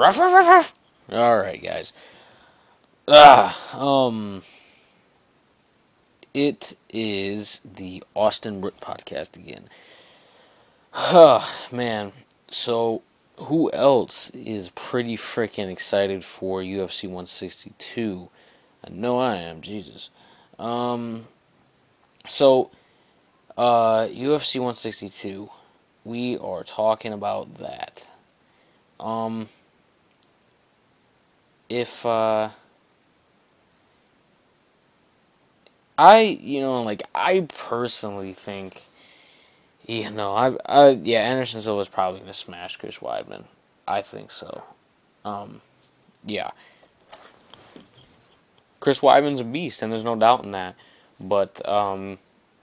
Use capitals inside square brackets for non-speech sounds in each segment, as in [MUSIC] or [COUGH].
Ruff, ruff, ruff, ruff. All right, guys. Ah, um, it is the Austin Root podcast again. Oh, man. So, who else is pretty freaking excited for UFC 162? I know I am, Jesus. Um, so, uh, UFC 162, we are talking about that. Um, if, uh, I, you know, like, I personally think, you know, I, I yeah, Anderson Silva is probably to smash Chris Weidman. I think so. Um, yeah. Chris Weidman's a beast, and there's no doubt in that. But, um,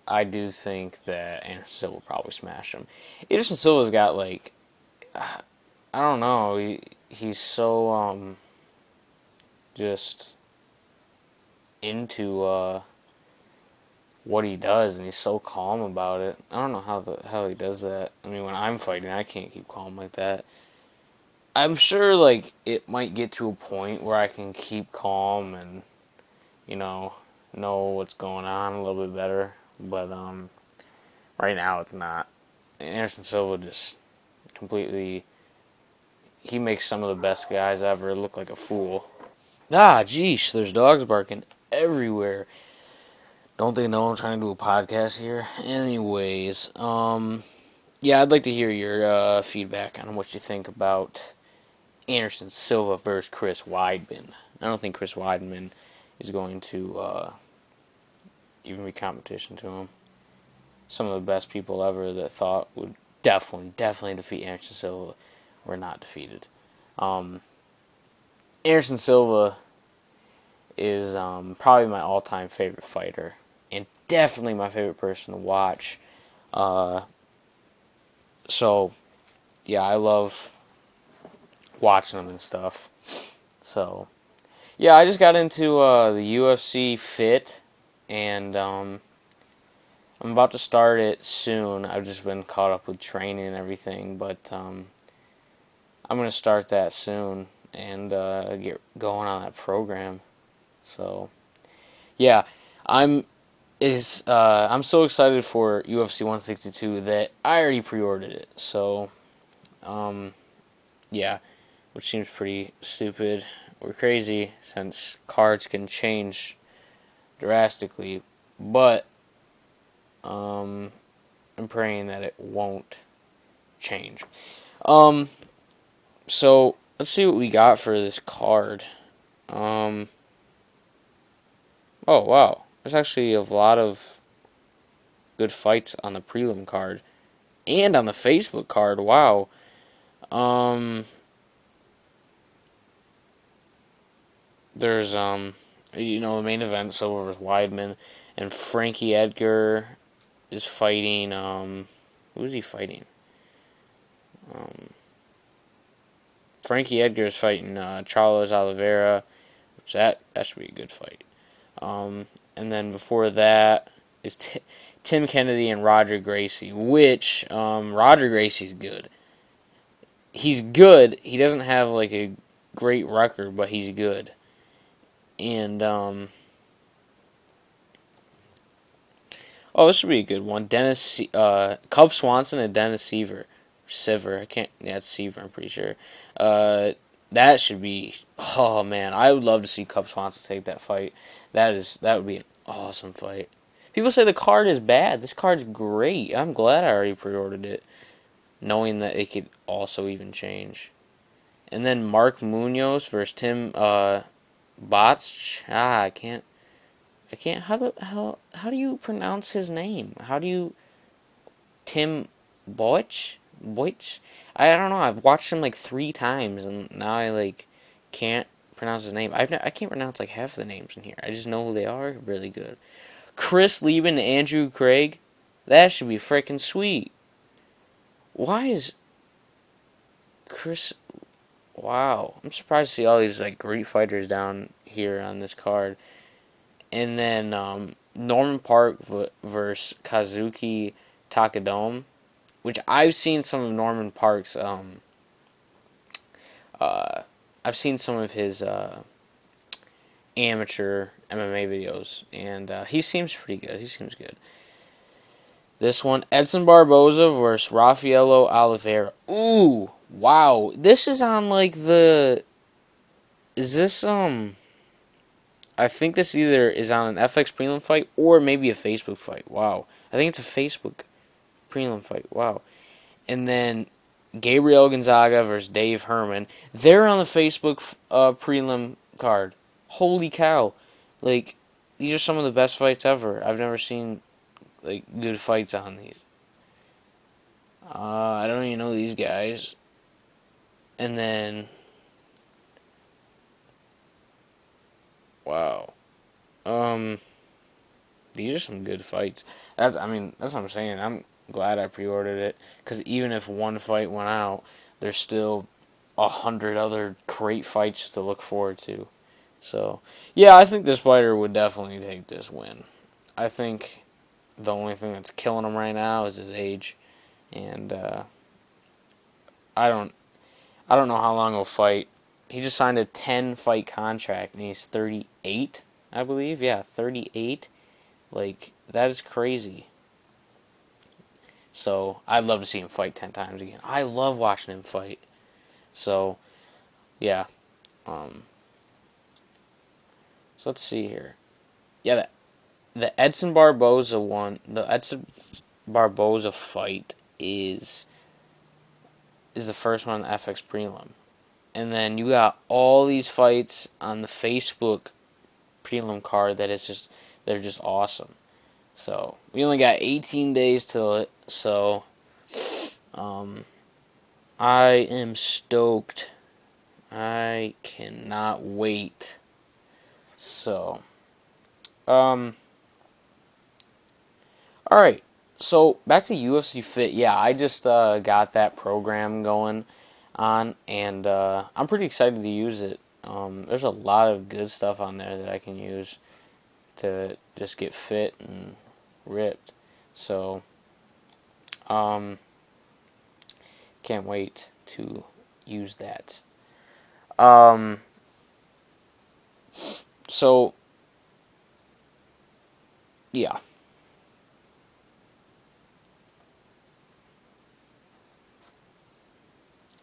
I do think that Anderson Silva will probably smash him. Anderson Silva's got, like, [SIGHS] I don't know, he, he's so, um, just into, uh, what he does, and he's so calm about it. I don't know how the hell he does that. I mean, when I'm fighting, I can't keep calm like that. I'm sure, like, it might get to a point where I can keep calm and, you know, know what's going on a little bit better. But, um, right now it's not. Anderson Silva just completely. He makes some of the best guys ever look like a fool. Ah, geesh, there's dogs barking everywhere. Don't they know I'm trying to do a podcast here? Anyways, um, yeah, I'd like to hear your uh, feedback on what you think about Anderson Silva versus Chris Weidman. I don't think Chris Weidman is going to uh, even be competition to him. Some of the best people ever that thought would definitely, definitely defeat Anderson Silva were not defeated. Um, Anderson Silva is um, probably my all-time favorite fighter and definitely my favorite person to watch. Uh, so, yeah, I love watching them and stuff. So, yeah, I just got into uh, the UFC Fit, and um, I'm about to start it soon. I've just been caught up with training and everything, but um, I'm gonna start that soon and uh, get going on that program. So, yeah, I'm is uh, I'm so excited for UFC 162 that I already pre-ordered it. So, um, yeah, which seems pretty stupid or crazy since cards can change drastically, but um, I'm praying that it won't change. Um, so let's see what we got for this card. Um, oh wow there's actually a lot of good fights on the prelim card and on the Facebook card. Wow. Um there's um you know the main event Silva versus Weidman and Frankie Edgar is fighting um who's he fighting? Um Frankie Edgar is fighting uh, Charles Oliveira, which that that should be a good fight. Um, and then before that is T- Tim Kennedy and Roger Gracie, which um, Roger Gracie's good. He's good. He doesn't have like a great record, but he's good. And um, oh, this should be a good one. Dennis, uh, Cub Swanson and Dennis Siver, Sever. I can't. Yeah, it's Siver. I'm pretty sure. Uh, that should be. Oh man, I would love to see Cub Swanson take that fight. That is that would be an awesome fight. People say the card is bad. This card's great. I'm glad I already pre-ordered it, knowing that it could also even change. And then Mark Munoz versus Tim uh, Bots. Ah, I can't. I can't. How the how how do you pronounce his name? How do you Tim Boich? Boich? I, don't know. I've watched him like three times, and now I like can't pronounce his name. I've I can't pronounce like half the names in here. I just know who they are. Really good. Chris Leben and Andrew Craig. That should be freaking sweet. Why is Chris? Wow, I'm surprised to see all these like great fighters down here on this card. And then um, Norman Parke v- versus Kazuki Tokudome, which I've seen some of Norman Parke's. um, uh, I've seen some of his uh, amateur MMA videos, and uh, he seems pretty good. He seems good. This one, Edson Barboza versus Rafaello Oliveira. Ooh, wow! This is on like the. Is this um? I think this either is on an FX prelim fight or maybe a Facebook fight. Wow, I think it's a Facebook prelim fight. Wow, and then Gabriel Gonzaga versus Dave Herman. They're on the Facebook uh, prelim card. Holy cow! Like these are some of the best fights ever. I've never seen like good fights on these. Uh, I don't even know these guys. And then, wow, um, these are some good fights. That's I mean that's what I'm saying. I'm glad I pre-ordered it because even if one fight went out, there's still a hundred other great fights to look forward to. So yeah, I think this fighter would definitely take this win. I think the only thing that's killing him right now is his age, and uh, I don't, I don't know how long he'll fight. He just signed a ten fight contract, and he's thirty eight, I believe. Yeah, thirty eight. Like that is crazy. So I'd love to see him fight ten times again. I love watching him fight. So, yeah. Um, so let's see here. Yeah, the Edson Barboza one, the Edson Barboza fight is is the first one on the FX prelim. And then you got all these fights on the Facebook prelim card that is just they're just awesome. So, we only got 18 days till it. So, um I am stoked. I cannot wait. So, um all right. So back to UFC Fit. Yeah, I just uh, got that program going on, and uh, I'm pretty excited to use it. Um, there's a lot of good stuff on there that I can use to just get fit and ripped. So, um, can't wait to use that. Um, so, yeah.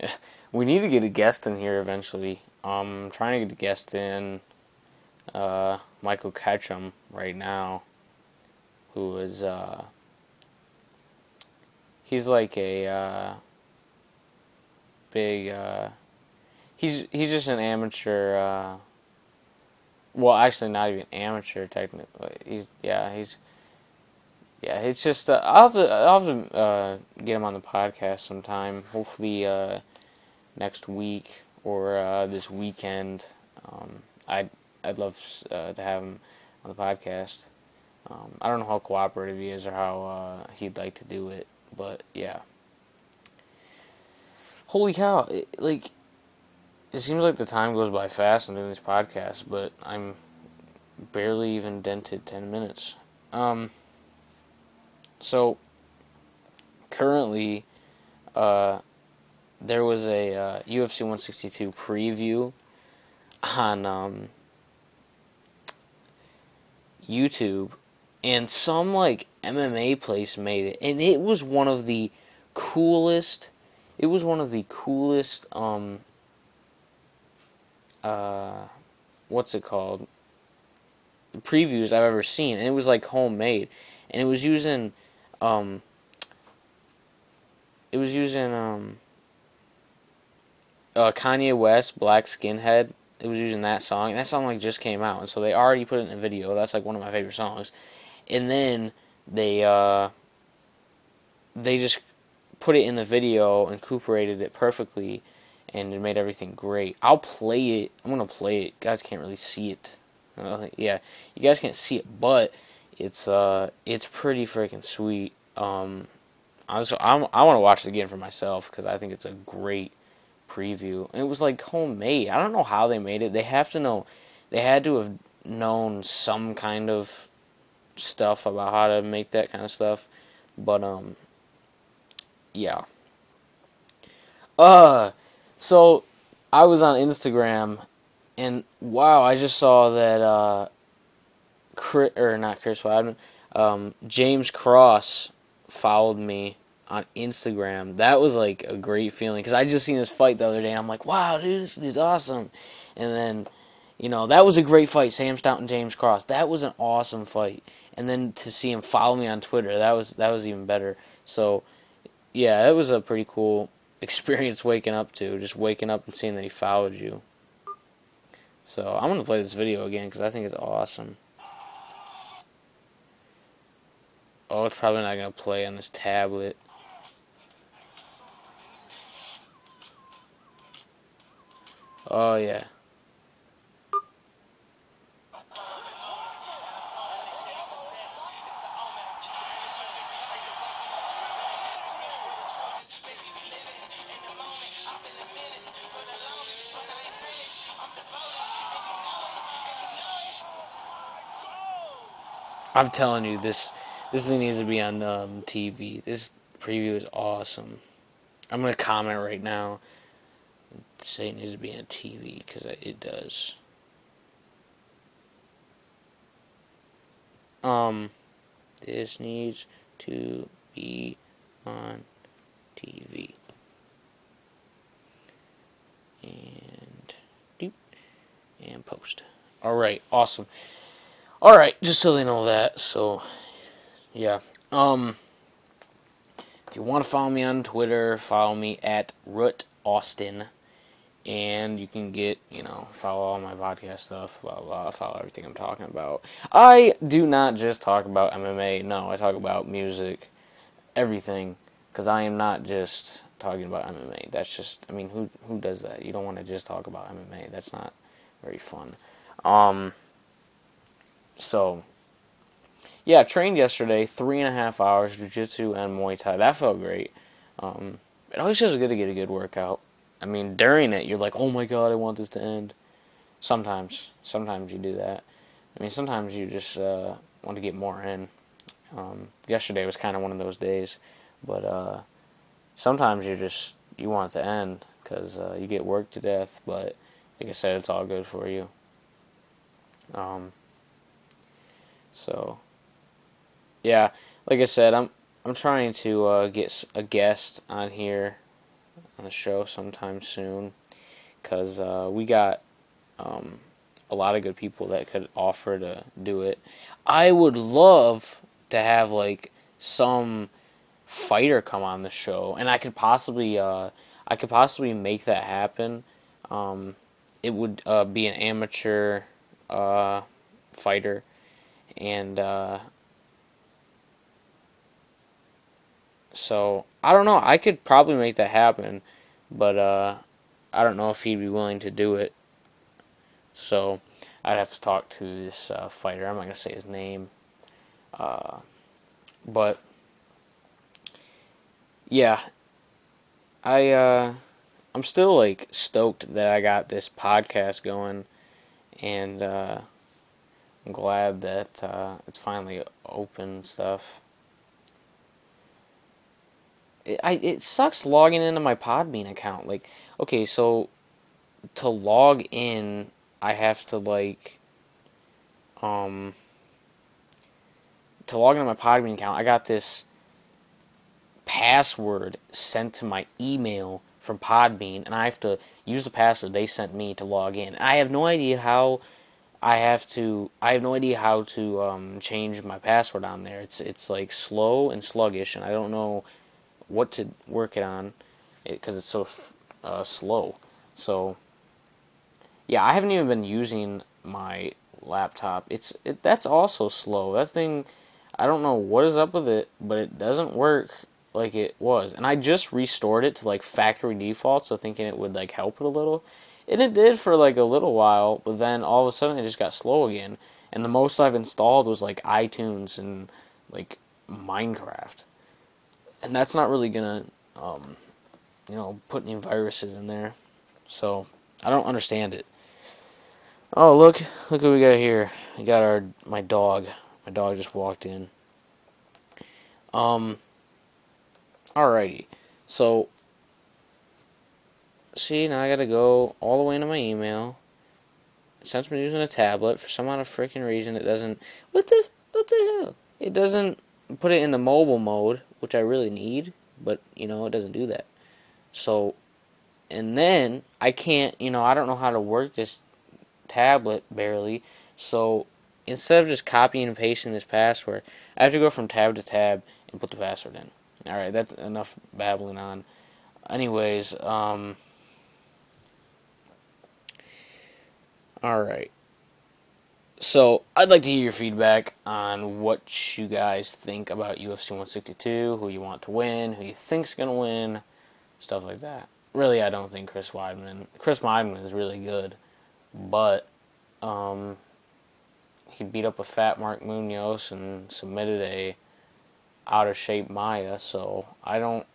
[LAUGHS] we need to get a guest in here eventually. Um, I'm trying to get a guest in uh, Michael Ketchum right now, who is uh, he's like a uh, big uh, he's he's just an amateur. Uh, well, actually, not even amateur technically. He's yeah he's yeah, it's just uh, I'll have to I'll have to uh, get him on the podcast sometime. Hopefully uh, next week or uh, this weekend. Um, I'd I'd love uh, to have him on the podcast. Um, I don't know how cooperative he is or how uh, he'd like to do it, but yeah. Holy cow! It, like, it seems like the time goes by fast. I'm doing this podcast, but I'm barely even dented ten minutes. Um, so currently, uh, there was a uh, UFC 162 preview on um, YouTube, and some like MMA place made it, and it was one of the coolest. It was one of the coolest. Um, uh, what's it called? Previews I've ever seen, and it was like homemade, and it was using, um, it was using um uh, Kanye West, Black Skinhead. It was using that song. And that song like just came out, and so they already put it in a video. That's like one of my favorite songs. And then they uh, they just put it in the video, incorporated it perfectly, and it made everything great. I'll play it. I'm gonna play it. Guys can't really see it. Uh, yeah, you guys can't see it, but it's uh, it's pretty freaking sweet. Um, honestly, I'm, I want to watch it again for myself because I think it's a great preview. And it was like homemade. I don't know how they made it. They have to know. They had to have known some kind of stuff about how to make that kind of stuff. But um yeah. Uh so I was on Instagram, and wow, I just saw that uh, Chris, or not Chris Weidman, um, James Cross followed me on Instagram. That was like a great feeling because I just seen this fight the other day. I'm like, wow, dude, this is awesome. And then, you know, that was a great fight. Sam Stout and James Cross. That was an awesome fight. And then to see him follow me on Twitter, that was that was even better. So, yeah, it was a pretty cool [LAUGHS] experience waking up to. Just waking up and seeing that he followed you. So I'm gonna play this video again because I think it's awesome. Oh, it's probably not gonna play on this tablet. Oh yeah. I'm telling you, this this thing needs to be on um, TV. This preview is awesome. I'm gonna comment right now. Say it needs to be on TV because it does. Um, this needs to be on TV. And and post. All right, awesome. All right, just so they know that. So, yeah. Um, if you want to follow me on Twitter, follow me at Root Austin, and you can get you know follow all my podcast stuff, blah blah. Follow everything I'm talking about. I do not just talk about MMA. No, I talk about music, everything, because I am not just talking about MMA. That's just, I mean, who who does that? You don't want to just talk about MMA. That's not very fun. Um so, yeah, trained yesterday, three and a half hours, jiu-jitsu and Muay Thai. That felt great. Um, it always feels good to get a good workout. I mean, during it, you're like, oh my god, I want this to end. Sometimes, sometimes you do that. I mean, sometimes you just uh, want to get more in. Um, yesterday was kind of one of those days, but uh, sometimes you just you want it to end because uh, you get worked to death. But like I said, it's all good for you. Um, so, yeah, like I said, I'm I'm trying to uh, get a guest on here on the show sometime soon because uh, we got um, a lot of good people that could offer to do it. I would love to have like some fighter come on the show, and I could possibly uh, I could possibly make that happen. Um, it would uh, be an amateur uh, fighter and uh, so I don't know. I could probably make that happen, but uh, I don't know if he'd be willing to do it. So I'd have to talk to this uh, fighter. I'm not gonna say his name, uh, but yeah, I uh, I'm still like stoked that I got this podcast going, and uh, I'm glad that uh, it's finally open stuff. It, I, it sucks logging into my Podbean account. Like, okay, so to log in, I have to, like, um, to log into my Podbean account, I got this password sent to my email from Podbean, and I have to use the password they sent me to log in. I have no idea how I have to. I have no idea how to um, change my password on there. It's it's like slow and sluggish, and I don't know what to work it on because it, it's so uh, slow. So yeah, I haven't even been using my laptop. It's it, that's also slow. That thing, I don't know what is up with it, but it doesn't work like it was. And I just restored it to like factory default, so thinking it would like help it a little. And it did for like a little while, but then all of a sudden it just got slow again. And the most I've installed was like iTunes and like Minecraft. And that's not really gonna, um, you know, put any viruses in there. So I don't understand it. Oh look, look what we got here. We got our my dog. My dog just walked in. Um. Alrighty, so see, now I gotta go all the way into my email. Since I'm using a tablet, for some odd of freaking reason, it doesn't. What the? What the hell? It doesn't put it in the mobile mode, which I really need, but you know, it doesn't do that. So, and then I can't, you know, I don't know how to work this tablet barely. So, instead of just copying and pasting this password, I have to go from tab to tab and put the password in. All right, that's enough babbling on. Anyways, um, all right. So I'd like to hear your feedback on what you guys think about UFC 162, who you want to win, who you think's gonna win, stuff like that. Really, I don't think Chris Weidman. Chris Weidman is really good, but um, he beat up a fat Mark Munoz and submitted a out of shape Maia. So I don't,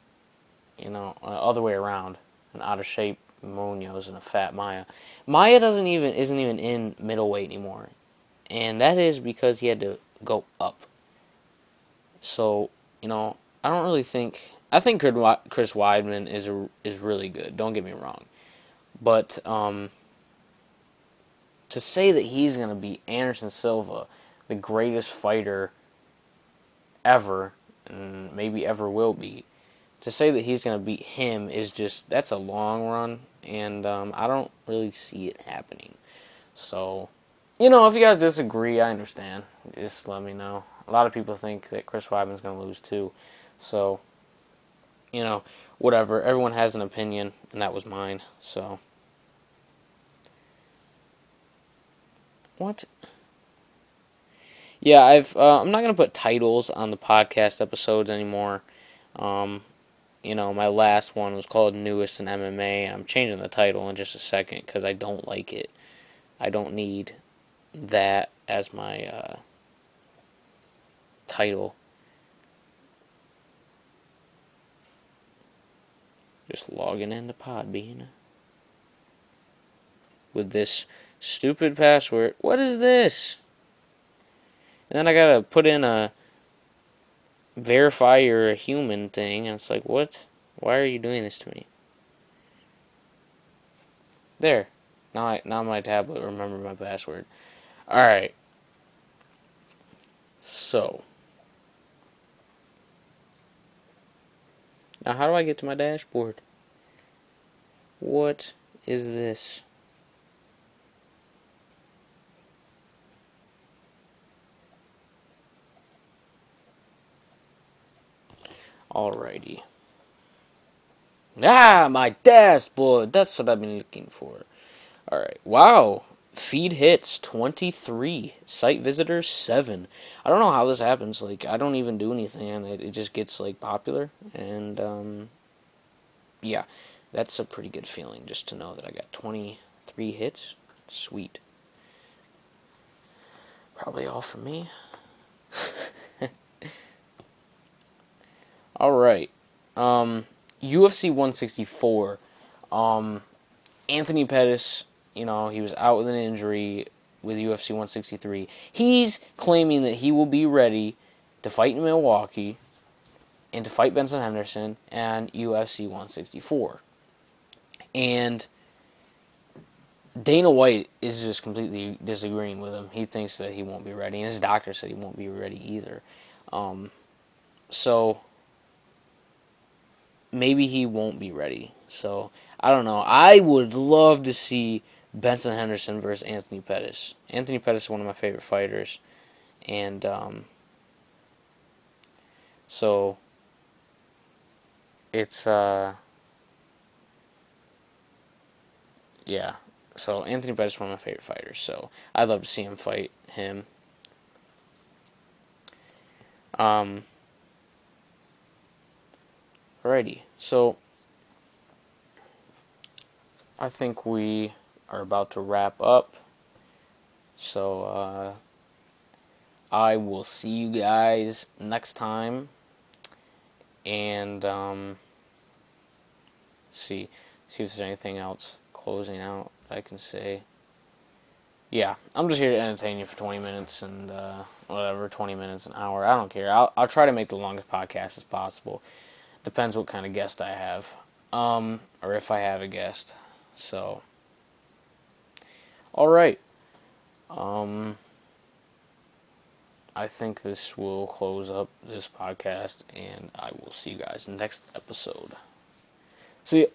you know, uh, other way around, an out of shape Munoz and a fat Maia. Maia doesn't even isn't even in middleweight anymore, and that is because he had to go up. So you know, I don't really think. I think Chris Weidman is is really good. Don't get me wrong, but um, to say that he's to be Anderson Silva, the greatest fighter ever, and maybe ever will be, to say that he's going to beat him is just that's a long run, and um, I don't really see it happening. So, you know, if you guys disagree, I understand. Just let me know. A lot of people think that Chris Weidman's going to lose too. So, you know, whatever. Everyone has an opinion, and that was mine. So. What? Yeah, I've. Uh, I'm not gonna put titles on the podcast episodes anymore. Um, you know, my last one was called "Newest in MMA." I'm changing the title in just a second because I don't like it. I don't need that as my uh, title. Just logging into Podbean with this Stupid password. What is this? And then I gotta put in a verify you're a human thing. And it's like, what? Why are you doing this to me? There. Now, I, now my tablet remember my password. Alright. So. Now, how do I get to my dashboard? What is this? Alrighty. Ah, my dashboard. That's what I've been looking for. Alright. Wow. Feed hits 23. Site visitors 7. I don't know how this happens. Like, I don't even do anything and it, it just gets, like, popular. And, um, yeah. That's a pretty good feeling just to know that I got 23 hits. Sweet. Probably all for me. [LAUGHS] All right. Um, UFC 164. Um, Anthony Pettis, you know, he was out with an injury with UFC 163. He's claiming that he will be ready to fight in Milwaukee and to fight Benson Henderson and UFC 164. And Dana White is just completely disagreeing with him. He thinks that he won't be ready, and his doctor said he won't be ready either. Um, so maybe he won't be ready. So I don't know. I would love to see Benson Henderson versus Anthony Pettis. Anthony Pettis is one of my favorite fighters, and um, so it's uh, yeah. So Anthony Pettis is one of my favorite fighters. So I'd love to see him fight him. Um, Alrighty, so I think we are about to wrap up. So uh, I will see you guys next time. And um, see see if there's anything else closing out I can say. Yeah, I'm just here to entertain you for 20 minutes and uh, whatever, 20 minutes, an hour. I don't care. I'll, I'll try to make the longest podcast as possible. Depends what kind of guest I have. Um, or if I have a guest. So, all right. Um, I think this will close up this podcast, and I will see you guys next episode. See you.